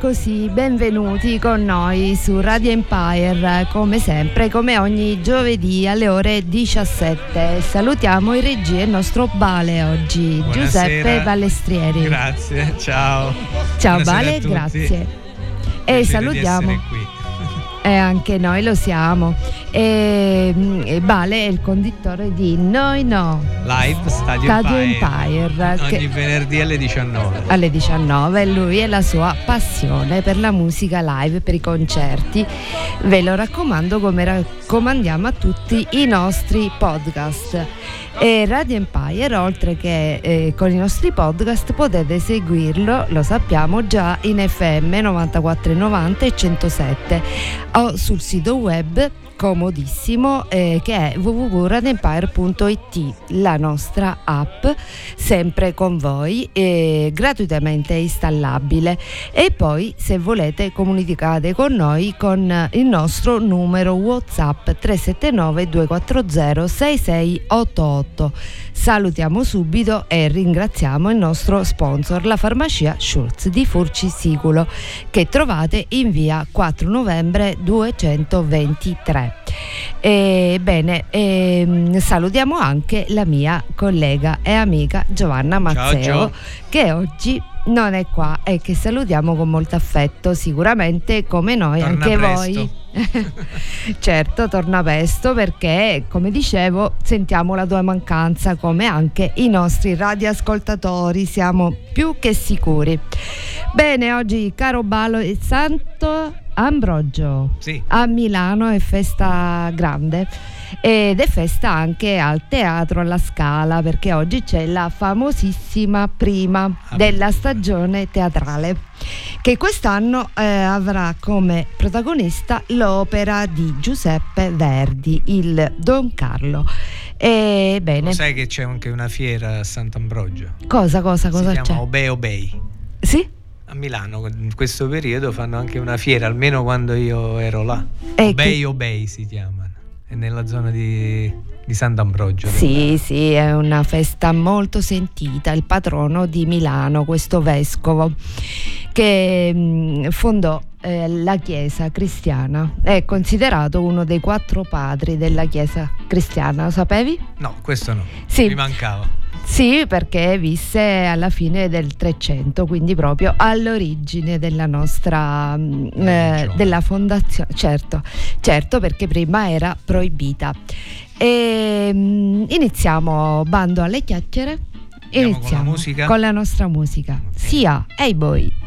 così, benvenuti con noi su Radio Empire, come sempre, come ogni giovedì alle ore 17. Salutiamo in regia il nostro Bale oggi, Buonasera. Giuseppe Ballestrieri. Grazie, ciao. Ciao Buonasera Bale, grazie. E Piacere salutiamo. E anche noi lo siamo. E, e Bale è il conduttore di Noi No Live Stadio, Stadio Empire. Empire, Ogni che- venerdì alle 19. alle 19 lui e la sua passione per la musica live, per i concerti. Ve lo raccomando come raccomandiamo a tutti i nostri podcast. E Radio Empire, oltre che eh, con i nostri podcast, potete seguirlo, lo sappiamo già, in FM 94,90 e 107 o sul sito web comodissimo eh, che è www.radempire.it la nostra app sempre con voi eh, gratuitamente installabile. E poi se volete comunicate con noi con il nostro numero whatsapp 379 240 6688 salutiamo subito e ringraziamo il nostro sponsor la farmacia Schultz di Furci Siculo che trovate in via 4 novembre 223 Ebbene, ehm, salutiamo anche la mia collega e amica Giovanna Mazzeo che oggi non è qua e che salutiamo con molto affetto, sicuramente come noi Torna anche presto. voi. certo, torna presto perché, come dicevo, sentiamo la tua mancanza come anche i nostri radioascoltatori, siamo più che sicuri. Bene, oggi caro Balo il Santo Ambrogio Sì. a Milano è festa grande ed è festa anche al Teatro alla Scala perché oggi c'è la famosissima prima Ah, della stagione teatrale che quest'anno eh, avrà come protagonista l'opera di Giuseppe Verdi, il Don Carlo. E bene, Lo sai che c'è anche una fiera a Sant'Ambrogio? cosa, cosa, cosa si c'è? chiama Obei Obei. Sì? A Milano in questo periodo fanno anche una fiera, almeno quando io ero là. E Obei che- Obei si chiamano. È nella zona di, di Sant'Ambrogio. Sì, sì, è una festa molto sentita, il patrono di Milano, questo vescovo che mh, fondò eh, la Chiesa cristiana, è considerato uno dei quattro padri della Chiesa cristiana, lo sapevi? No, questo no. Sì. Mi mancava. Sì, perché visse alla fine del 300, quindi proprio all'origine della nostra mh, eh, della fondazione. Certo, certo, perché prima era proibita. E, mh, iniziamo bando alle chiacchiere. Andiamo con la Iniziamo con la nostra musica. Sia Hey Boy.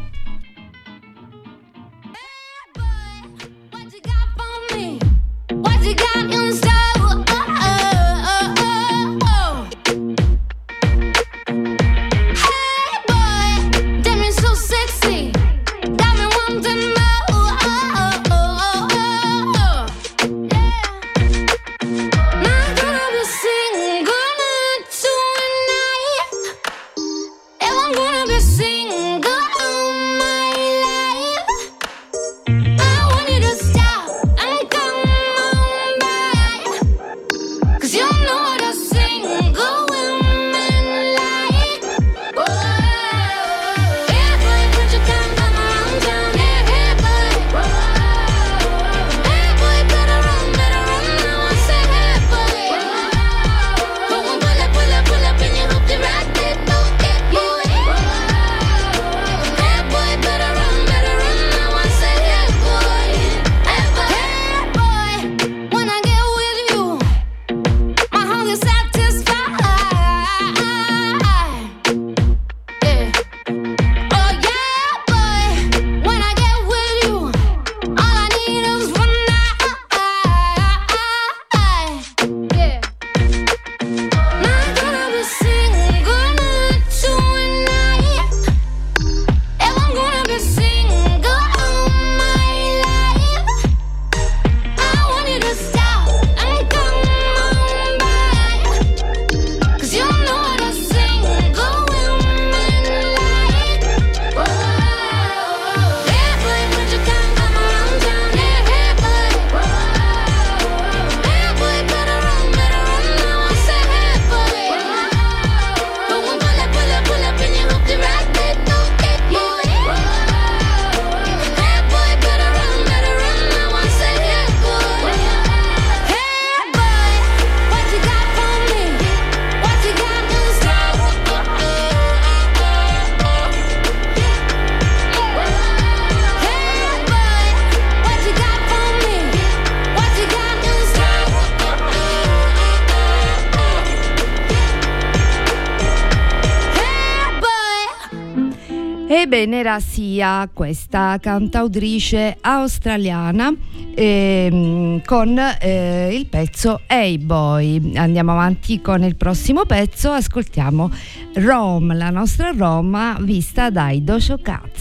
Ebbene era Sia, questa cantautrice australiana ehm, con eh, il pezzo Hey Boy. Andiamo avanti con il prossimo pezzo, ascoltiamo Rome, la nostra Roma vista dai Dojo Cats.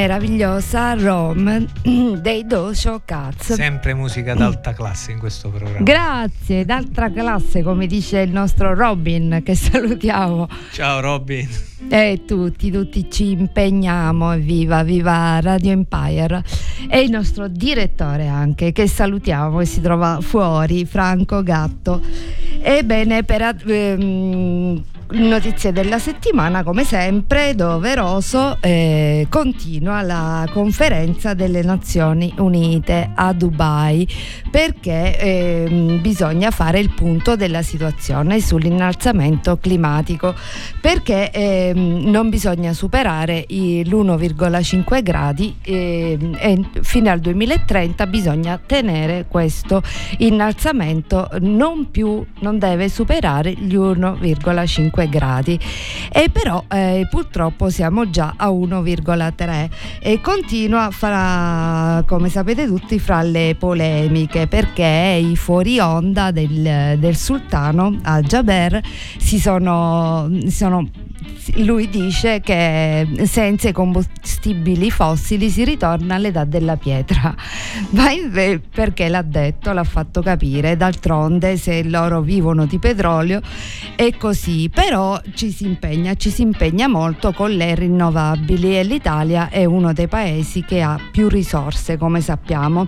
Meravigliosa Rome dei Dojo Cats. Sempre musica d'alta classe in questo programma. Grazie, d'altra classe, come dice il nostro Robin, che salutiamo. Ciao Robin. E tutti, tutti ci impegniamo, viva, viva Radio Empire. E il nostro direttore anche, che salutiamo e si trova fuori, Franco Gatto. Ebbene, per ehm, notizie della settimana, come sempre, doveroso, eh, continua la conferenza delle Nazioni Unite a Dubai perché ehm, bisogna fare il punto della situazione sull'innalzamento climatico perché ehm, non bisogna superare i- l'1,5 gradi ehm, e fino al 2030 bisogna tenere questo innalzamento non più non deve superare gli 1,5 gradi e però eh, purtroppo siamo già a 1,3 e continua fra come sapete tutti fra le polemiche perché i fuori onda del, del sultano al Jaber si sono, sono lui dice che senza i combustibili fossili si ritorna all'età della pietra. Ma perché l'ha detto, l'ha fatto capire, d'altronde se loro vivono di petrolio è così, però ci si impegna, ci si impegna molto con le rinnovabili e l'Italia è uno dei paesi che ha più risorse, come sappiamo,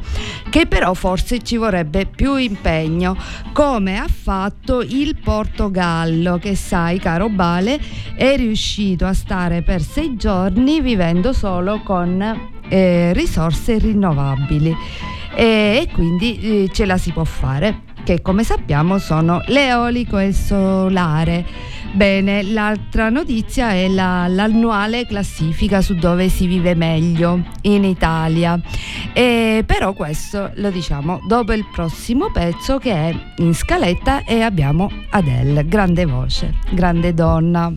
che però forse ci vorrebbe più impegno, come ha fatto il Portogallo, che sai, caro Bale, è riuscito a stare per sei giorni vivendo solo con eh, risorse rinnovabili e, e quindi eh, ce la si può fare che come sappiamo sono l'eolico e il solare. Bene, l'altra notizia è la- l'annuale classifica su dove si vive meglio in Italia. E però questo lo diciamo dopo il prossimo pezzo che è in scaletta e abbiamo Adele, grande voce, grande donna.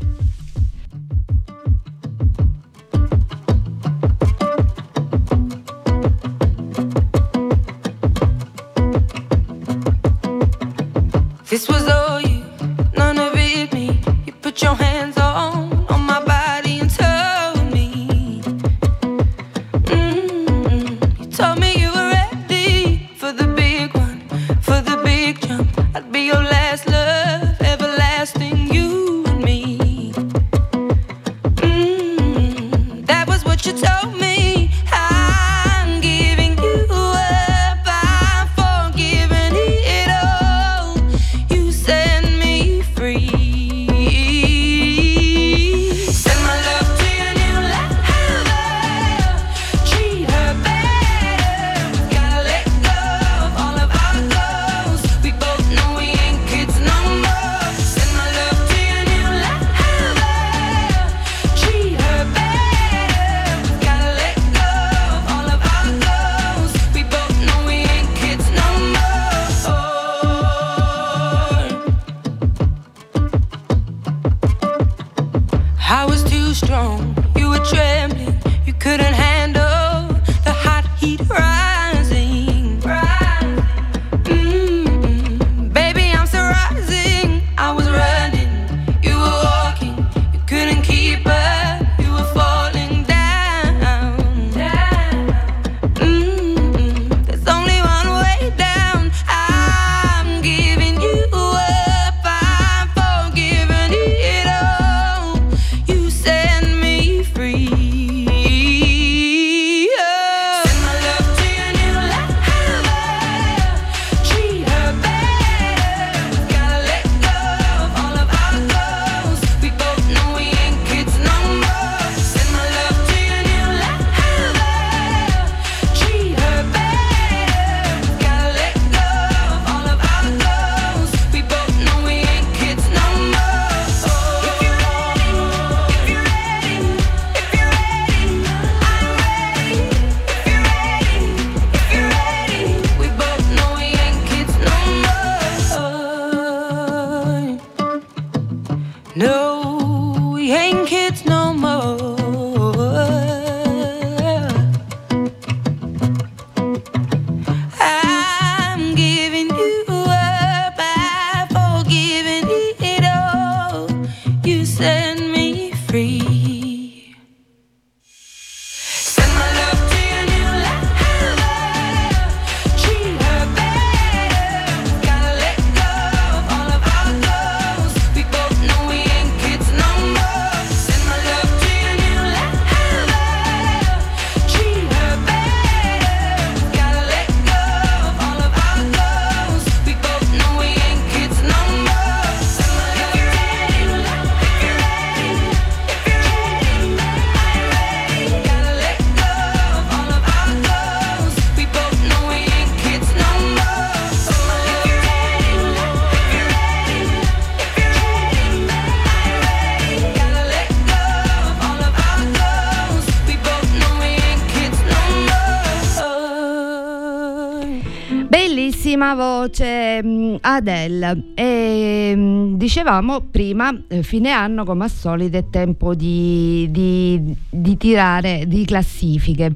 Prima voce mh, Adele. E, mh, dicevamo prima, eh, fine anno come al solito è tempo di, di- di tirare di classifiche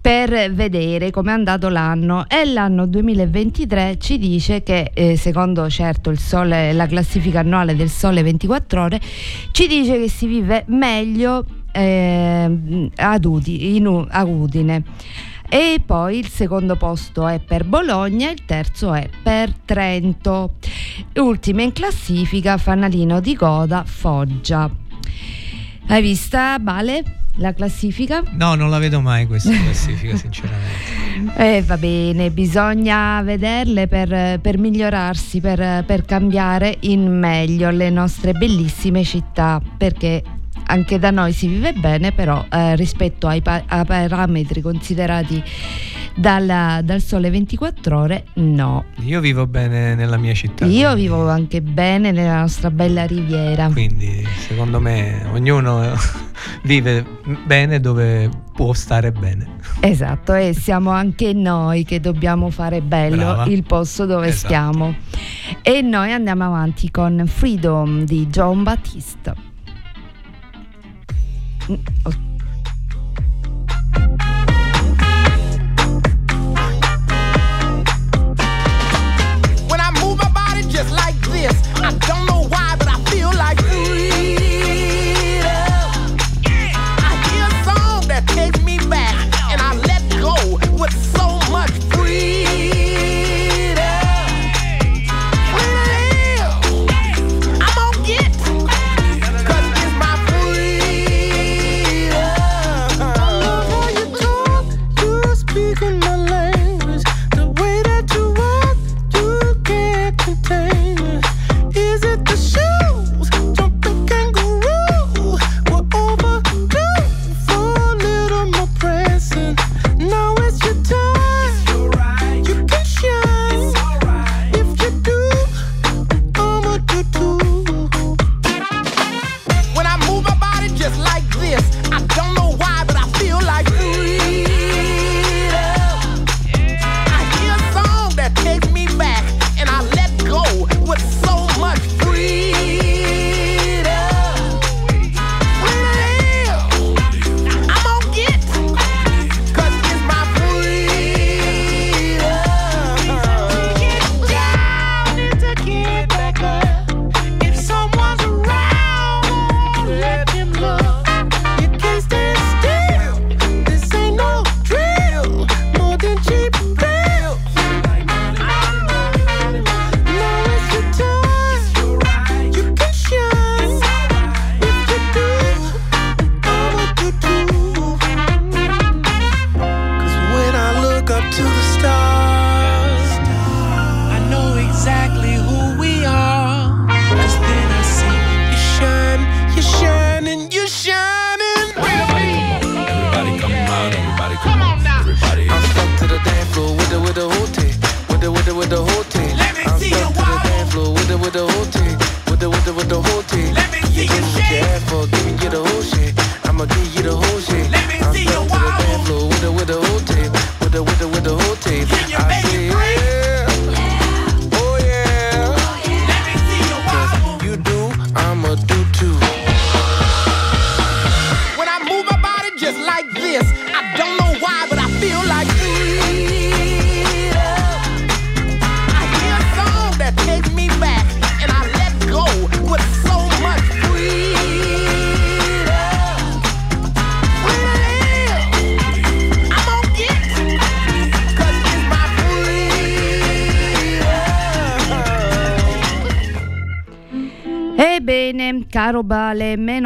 per vedere come è andato l'anno e l'anno 2023 ci dice che eh, secondo certo il sole, la classifica annuale del sole 24 ore ci dice che si vive meglio eh, ad Udine. E poi il secondo posto è per Bologna, il terzo è per Trento. Ultima in classifica, fanalino di coda, Foggia. Hai vista, Bale, la classifica? No, non la vedo mai questa classifica, sinceramente. Eh, va bene, bisogna vederle per, per migliorarsi, per, per cambiare in meglio le nostre bellissime città, perché anche da noi si vive bene, però eh, rispetto ai, pa- ai parametri considerati dalla- dal sole 24 ore, no. Io vivo bene nella mia città. Io quindi- vivo anche bene nella nostra bella riviera. Quindi, secondo me, ognuno vive bene dove può stare bene. Esatto, e siamo anche noi che dobbiamo fare bello Brava. il posto dove Esatto. stiamo. E noi andiamo avanti con Freedom di John Battista. Mm, oh,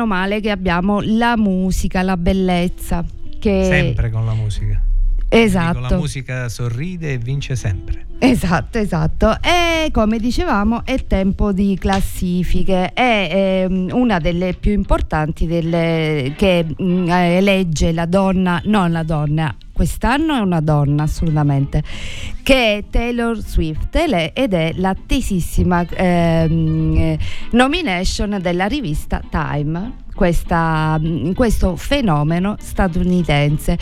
meno male che abbiamo la musica, la bellezza. Che... Sempre con la musica. Esatto. Dico, la musica sorride e vince sempre. Esatto, esatto. E come dicevamo è tempo di classifiche. È ehm, una delle più importanti delle, che mm, elegge la donna, non la donna, quest'anno è una donna assolutamente, che è Taylor Swift ed è l'attesissima ehm, eh, nomination della rivista Time. Questa, mm, questo fenomeno statunitense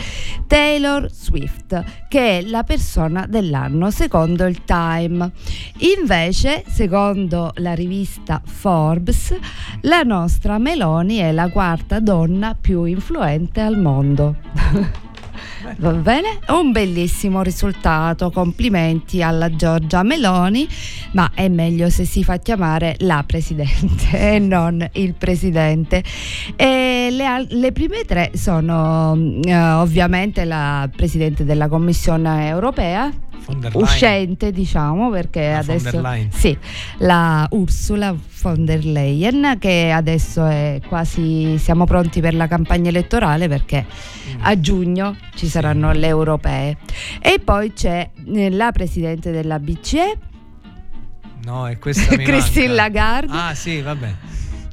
Taylor Swift che è la persona dell'anno secondo il Time invece secondo la rivista Forbes la nostra Meloni è la quarta donna più influente al mondo Va bene? Un bellissimo risultato, complimenti alla Giorgia Meloni, ma è meglio se si fa chiamare la Presidente e non il Presidente. E le, le prime tre sono mm, eh, ovviamente la Presidente della Commissione europea. Uscente diciamo perché La adesso sì la Ursula von der Leyen che adesso è quasi siamo pronti per la campagna elettorale perché Mm. a giugno ci saranno le europee e poi c'è eh, la presidente della BCE No, è questa Christine. Lagarde. Ah, sì, vabbè.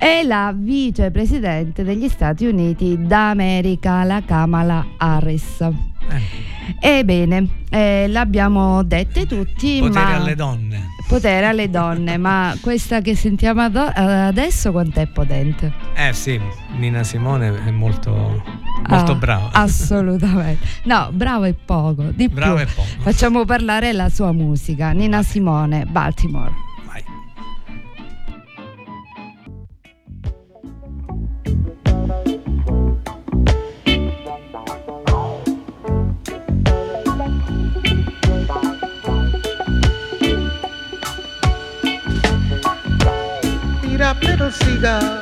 E la vicepresidente degli Stati Uniti d'America la Kamala Harris Eh, Ebbene, eh, l'abbiamo dette tutti, potere ma alle donne. potere alle donne, ma questa che sentiamo ado- adesso quanto è potente? Eh sì, Nina Simone è molto, molto Ah, brava. Assolutamente. No, bravo è poco, di Bravo più. e poco. Facciamo parlare la sua musica, Nina Simone, Baltimore. eat up little seagulls.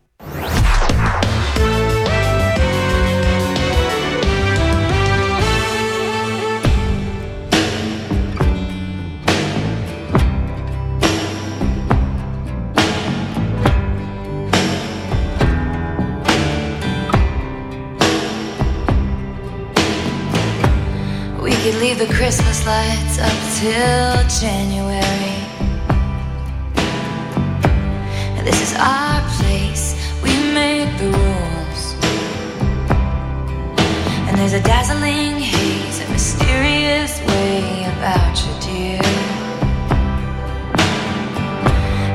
Christmas lights up till January. This is our place, we make the rules. And there's a dazzling haze, a mysterious way about you, dear.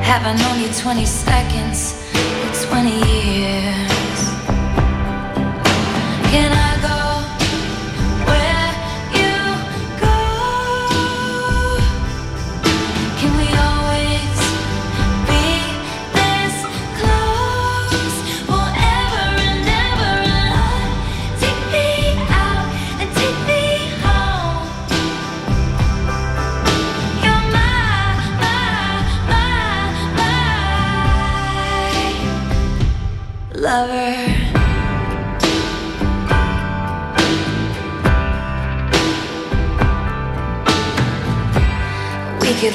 Have I known you 20 seconds or 20 years? Can I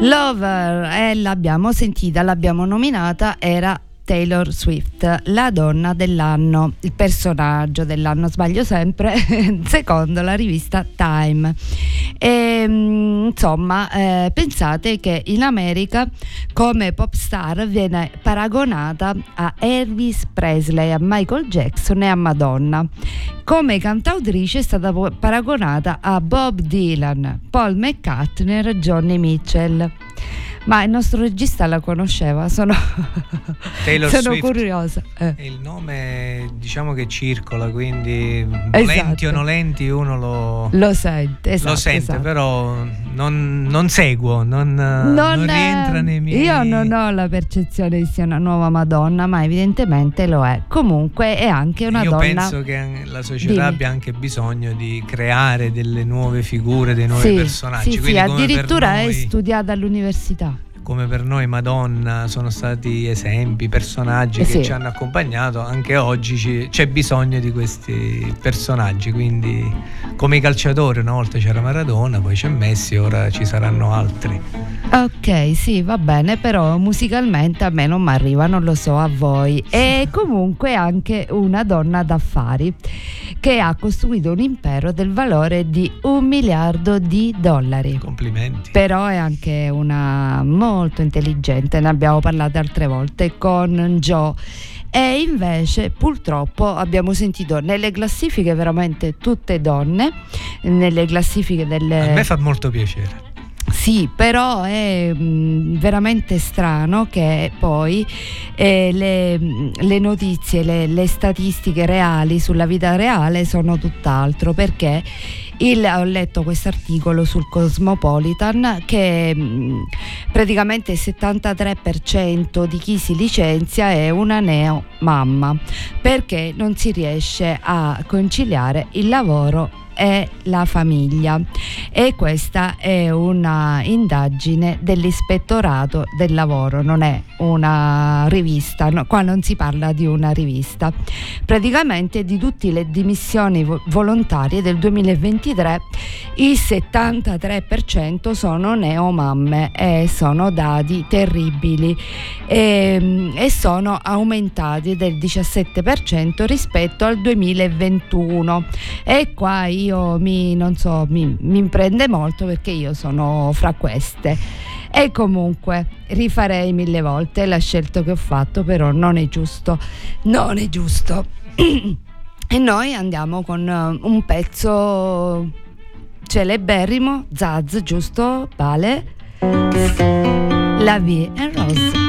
Lover, e l'abbiamo sentita, l'abbiamo nominata, era Taylor Swift, la donna dell'anno, il personaggio dell'anno, sbaglio sempre, secondo la rivista Time. E, mm, insomma, eh, pensate che in America come pop star viene paragonata a Elvis Presley, a Michael Jackson e a Madonna. Come cantautrice è stata paragonata a Bob Dylan, Paul McCartney e Johnny Mitchell. Ma il nostro regista la conosceva, sono, sono curiosa. Eh. Il nome diciamo che circola, quindi volenti Esatto. o nolenti uno lo, Lo sente, esatto. lo sente, esatto. però non, non seguo, non, non eh, rientra nei miei... Io non ho la percezione di sia una nuova Madonna, ma evidentemente lo è. Comunque è anche una Io donna. penso che la società Dimmi. abbia anche bisogno di creare delle nuove figure, dei nuovi sì, personaggi. sì, sì, addirittura è noi- studiata all'università. Come per noi Madonna sono stati esempi, personaggi Eh che sì. ci hanno accompagnato, anche oggi ci- c'è bisogno di questi personaggi, quindi come i calciatori una volta c'era Maradona, poi c'è Messi, ora ci saranno altri. Ok, sì, va bene, però musicalmente a me non mi arriva, non lo so a voi. E comunque anche una donna d'affari che ha costruito un impero del valore di un miliardo di dollari. Complimenti. Però è anche una molto intelligente, ne abbiamo parlato altre volte con Joe. E invece purtroppo abbiamo sentito nelle classifiche veramente tutte donne, nelle classifiche delle... A me fa molto piacere. Sì, però è mh, veramente strano che poi eh, le, mh, le notizie, le, le statistiche reali sulla vita reale sono tutt'altro perché il- ho letto questo articolo sul Cosmopolitan che mh, praticamente il 73% di chi si licenzia è una neo mamma perché non si riesce a conciliare il lavoro e la famiglia. E questa è una indagine dell'ispettorato del lavoro, non è una rivista, no, qua non si parla di una rivista. Praticamente di tutte le dimissioni vo- volontarie del 2023 il 73% sono neomamme e sono dati terribili. E, e sono aumentati del 17% rispetto al 2021 e qua io mi, non so, mi, mi imprende molto perché io sono fra queste. E comunque rifarei mille volte la scelta che ho fatto però non è giusto non è giusto. E noi andiamo con eh, un pezzo celeberrimo Zaz giusto Vale La vie en rose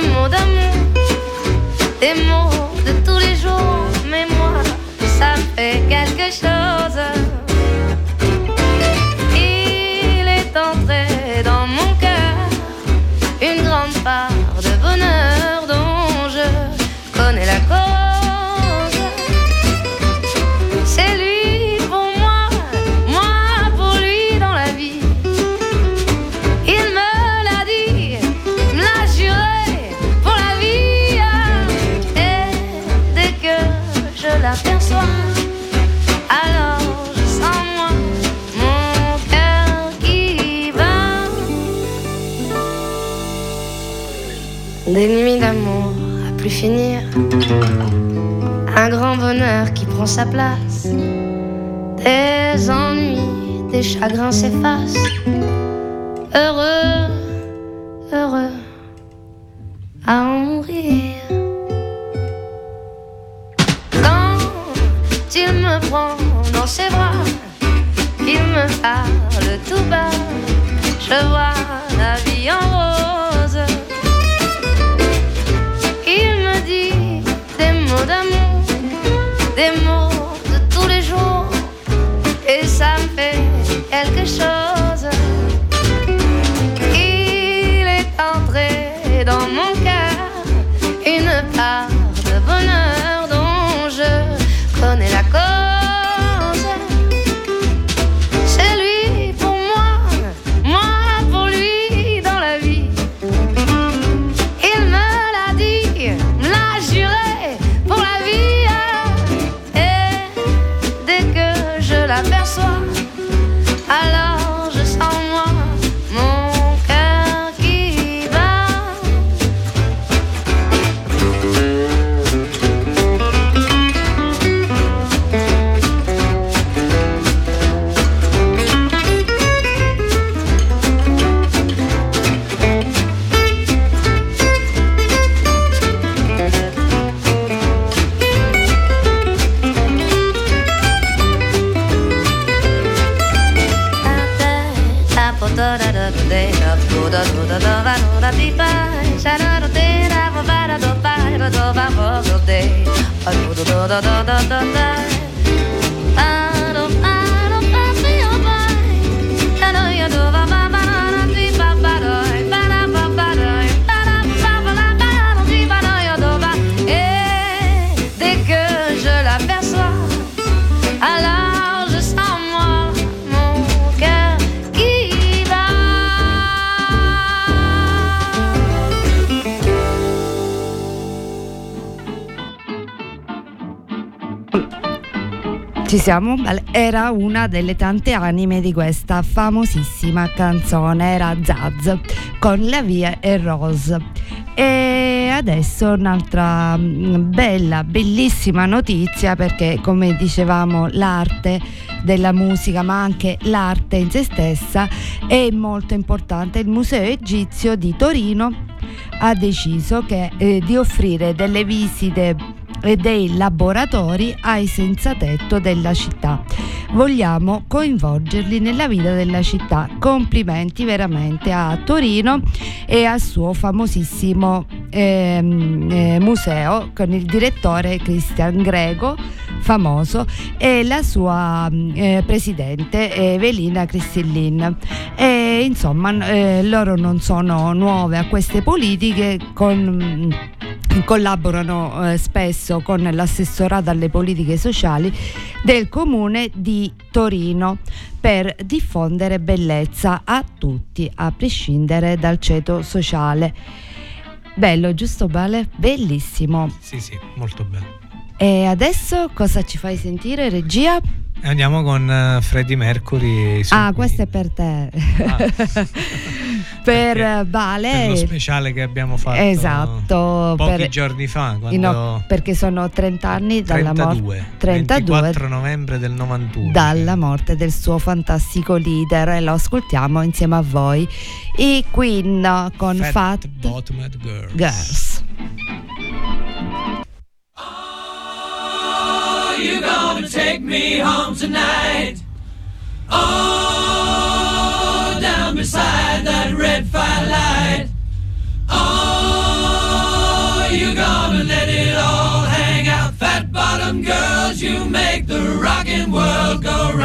des mots d'amour, des mots de tous les jours, mais moi, ça fait quelque chose. Un grand bonheur qui prend sa place. Des ennuis, des chagrins s'effacent heureux, heureux à en mourir. Quand il me prend dans ses bras, il me parle tout bas, je vois la vie en de Ci siamo? Era una delle tante anime di questa famosissima canzone, era Zaz con La Via e Rose. E adesso un'altra mm, bella, bellissima notizia perché come dicevamo l'arte della musica ma anche l'arte in se stessa è molto importante. Il Museo Egizio di Torino ha deciso che, eh, di offrire delle visite e dei laboratori ai senza tetto della città. Vogliamo coinvolgerli nella vita della città. Complimenti veramente a Torino e al suo famosissimo ehm, eh, museo con il direttore Cristian Grego famoso e la sua eh, presidente Evelina Cristillin e insomma eh, loro non sono nuove a queste politiche con collaborano eh, spesso con l'assessorato alle politiche sociali del comune di Torino per diffondere bellezza a tutti, a prescindere dal ceto sociale. Bello, giusto Bale? Bellissimo. Sì, sì, molto bello. E adesso cosa ci fai sentire, regia? Andiamo con eh, Freddie Mercury. Ah, questo è per te. Ah. per Perché? eh, Bale. per lo speciale che abbiamo fatto Esatto, pochi per- giorni fa, quando No, perché sono 30 anni dalla morte 32, 32 24 novembre del 91. dalla morte del suo fantastico leader e lo ascoltiamo insieme a voi i Queen con Fat, Fat, Bottomed Girls. Girls me home tonight? Oh, down beside that red firelight. Oh, you gonna let it all hang out? Fat bottom girls, you make the rockin' world go round.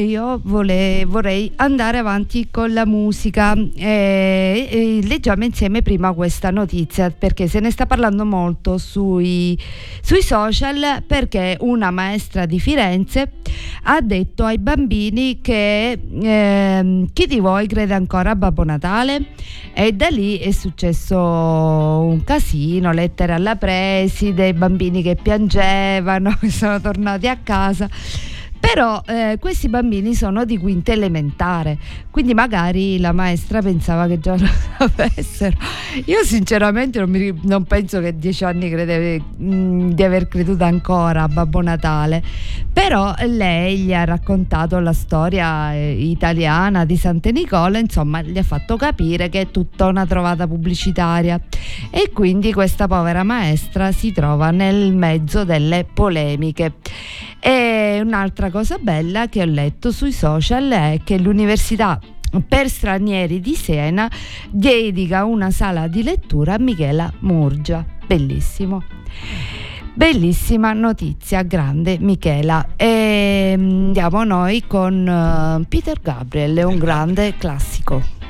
Io vole- vorrei andare avanti con la musica. Eh, eh, leggiamo insieme prima questa notizia perché se ne sta parlando molto sui, sui social perché una maestra di Firenze ha detto ai bambini che ehm, chi di voi crede ancora a Babbo Natale? E da lì è successo un casino, lettere alla preside, bambini che piangevano, che sono tornati a casa. Però eh, questi bambini sono di quinta elementare, quindi magari la maestra pensava che già lo sapessero. Io sinceramente non, mi non penso che dieci anni crede- mh, di aver creduto ancora a Babbo Natale, però lei gli ha raccontato la storia eh, italiana di Sante Nicola, insomma gli ha fatto capire che è tutta una trovata pubblicitaria e quindi questa povera maestra si trova nel mezzo delle polemiche. E un'altra cosa bella che ho letto sui social è che l'università per stranieri di Siena dedica una sala di lettura a Michela Murgia. Bellissimo. Bellissima notizia, grande Michela. E mm, andiamo noi con eh, Peter Gabriel, un grande classico.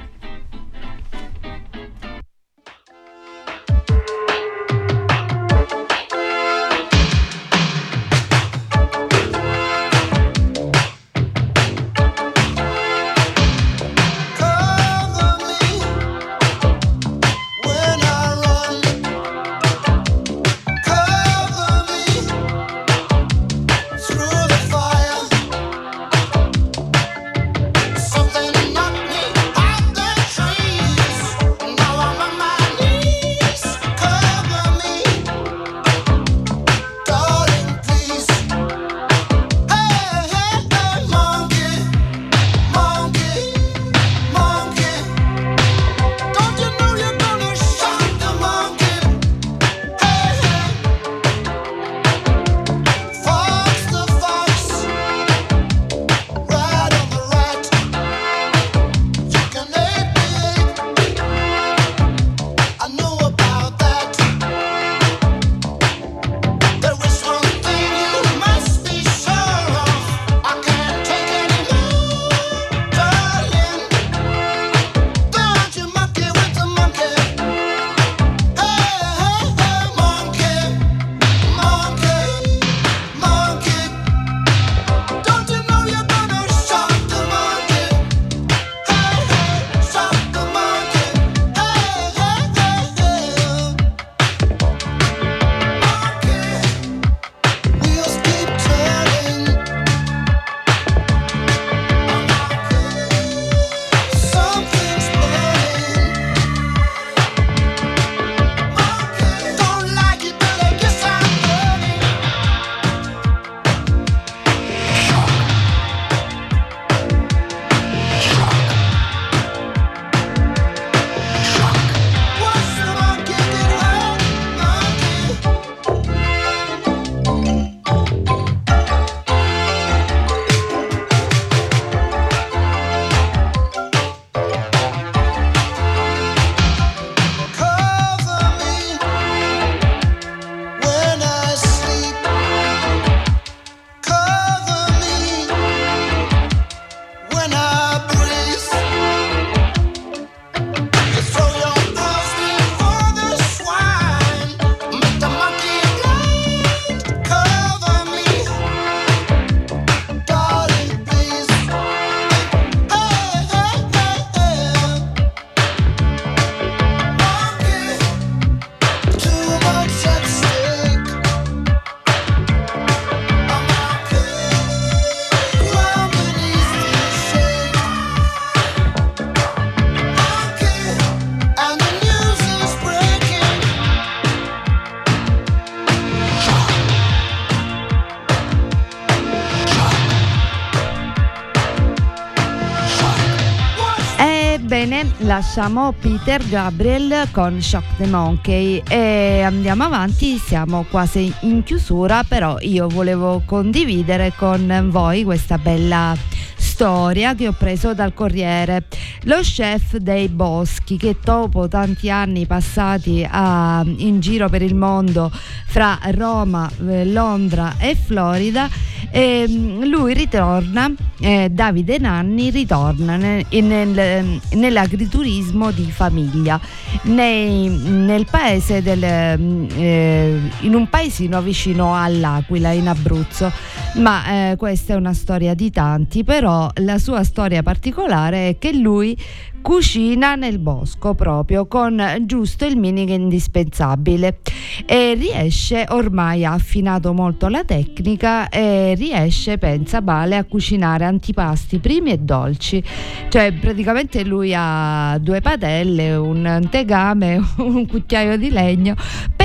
Lasciamo Peter Gabriel con Shock the Monkey e andiamo avanti, siamo quasi in chiusura, però io volevo condividere con voi questa bella storia che ho preso dal Corriere. Lo chef dei boschi che dopo tanti anni passati a- in giro per il mondo fra Roma, eh, Londra e Florida, ehm, lui ritorna, eh, Davide Nanni ritorna nel- nel- nell'agriturismo di famiglia. Nei- nel paese del, ehm, eh, in un paesino vicino all'Aquila in Abruzzo ma eh, questa è una storia di tanti però la sua storia particolare è che lui cucina nel bosco proprio con giusto il minimo indispensabile e riesce ormai ha affinato molto la tecnica e riesce pensa Bale a cucinare antipasti primi e dolci. Cioè praticamente lui ha due padelle un tegame un cucchiaio di legno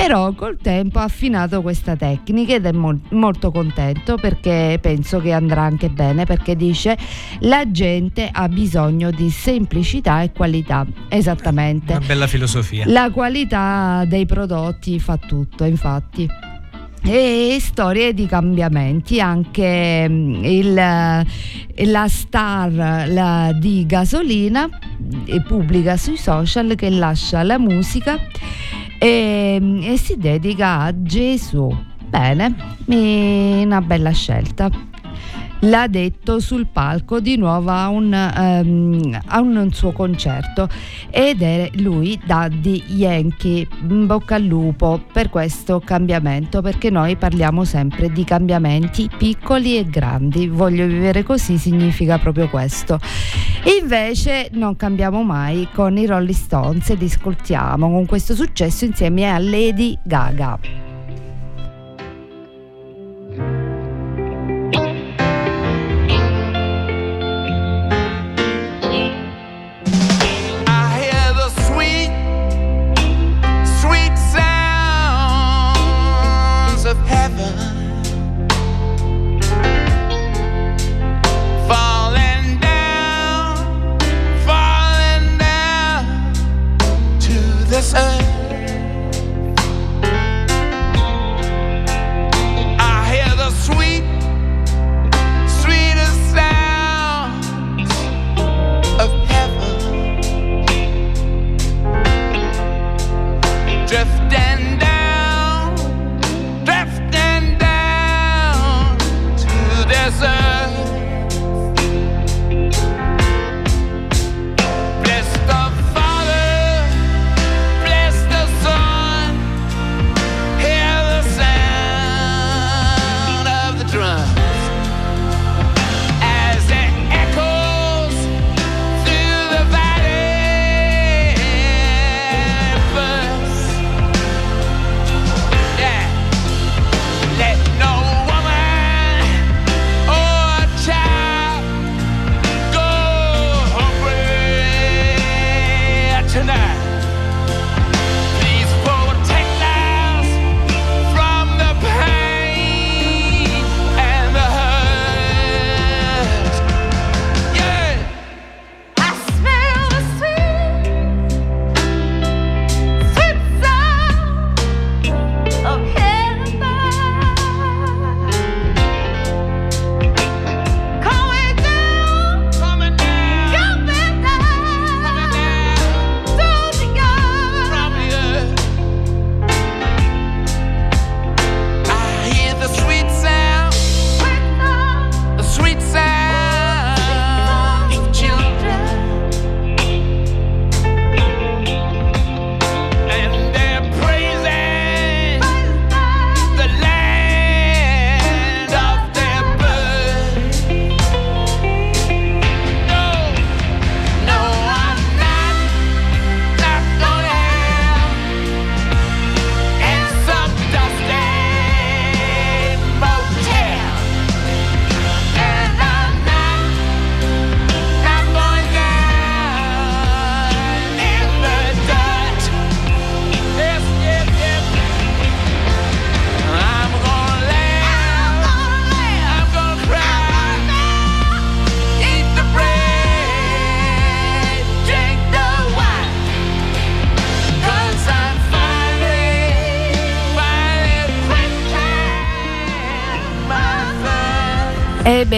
però col tempo ha affinato questa tecnica ed è mol- molto contento perché penso che andrà anche bene perché dice la gente ha bisogno di semplicità e qualità esattamente Una bella filosofia. la qualità dei prodotti fa tutto, infatti. E storie di cambiamenti, anche mm, il, la star la- di gasolina eh, pubblica sui social che lascia la musica e, e si dedica a Gesù. Bene, una bella scelta l'ha detto sul palco di nuovo a un, ehm, a un suo concerto ed è lui Daddy Yankee. In bocca al lupo per questo cambiamento perché noi parliamo sempre di cambiamenti piccoli e grandi. Voglio vivere così significa proprio questo. Invece non cambiamo mai con i Rolling Stones e li ascoltiamo con questo successo insieme a Lady Gaga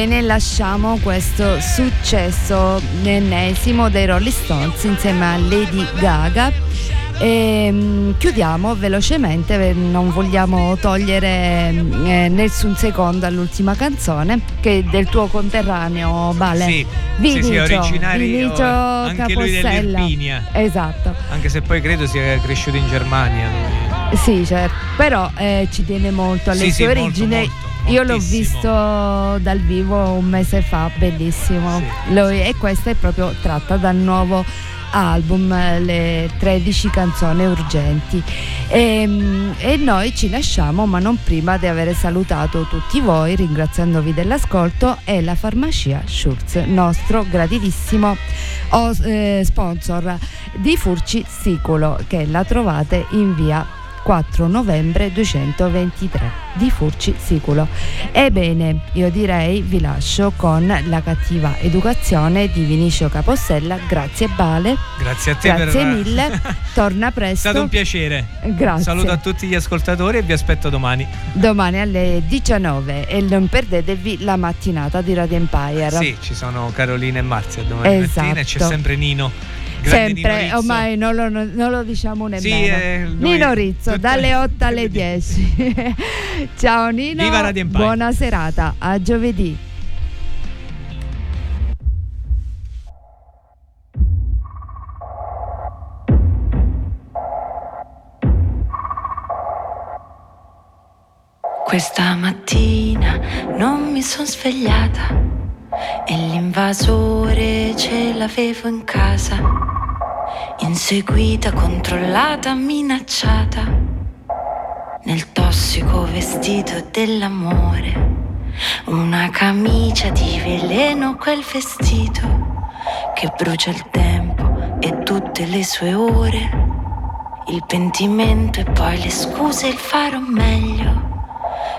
Ebbene, lasciamo questo successo ennesimo dei Rolling Stones insieme a Lady Gaga. E mm, chiudiamo velocemente, eh, non vogliamo togliere eh, nessun secondo all'ultima canzone che è del tuo conterraneo Bale. Sì, sì, Vinicio, sì, originario Vinicio anche lui Capostella. dell'Irpinia. Esatto. Anche se poi credo sia cresciuto in Germania. lui. Sì, certo, però eh, ci tiene molto alle Sì, sì, sue molto, origini. molto, Io l'ho visto dal vivo un mese fa, bellissimo. Sì. Lo- e questa è proprio tratta dal nuovo album, eh, le 13 canzoni urgenti. E, e noi ci lasciamo, ma non prima di aver salutato tutti voi, ringraziandovi dell'ascolto e la farmacia Schurz, nostro graditissimo os- eh, sponsor di Furci Siculo, che la trovate in via 4 novembre 223 di Furci Siculo. Ebbene, io direi vi lascio con la cattiva educazione di Vinicio Capostella. Grazie Bale, Grazie a te grazie per mille. Torna È presto. stato un piacere. Grazie. Saluto a tutti gli ascoltatori e vi aspetto domani. Domani alle 19 e non perdetevi la mattinata di Radio Empire. Sì, ci sono Carolina e Marzia domani mattina e c'è Esatto. sempre Nino. Sempre, ormai non lo, non lo diciamo nemmeno. eh, lui- Nino Rizzo, dalle 8 alle 10. Ciao Nino. Viva Radio Empire. Buona serata, a giovedì. Questa mattina non mi son svegliata e l'invasore ce l'avevo in casa. Inseguita, controllata, minacciata. Nel tossico vestito dell'amore. Una camicia di veleno, quel vestito che brucia il tempo e tutte le sue ore. Il pentimento e poi le scuse, il fare un meglio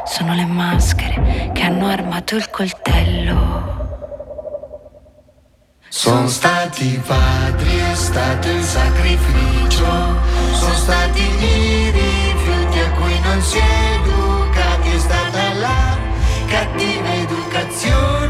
sono le maschere che hanno armato il coltello. Sono stati padri, è stato il sacrificio, sono stati i rifiuti a cui non si è educati, è stata la cattiva educazione.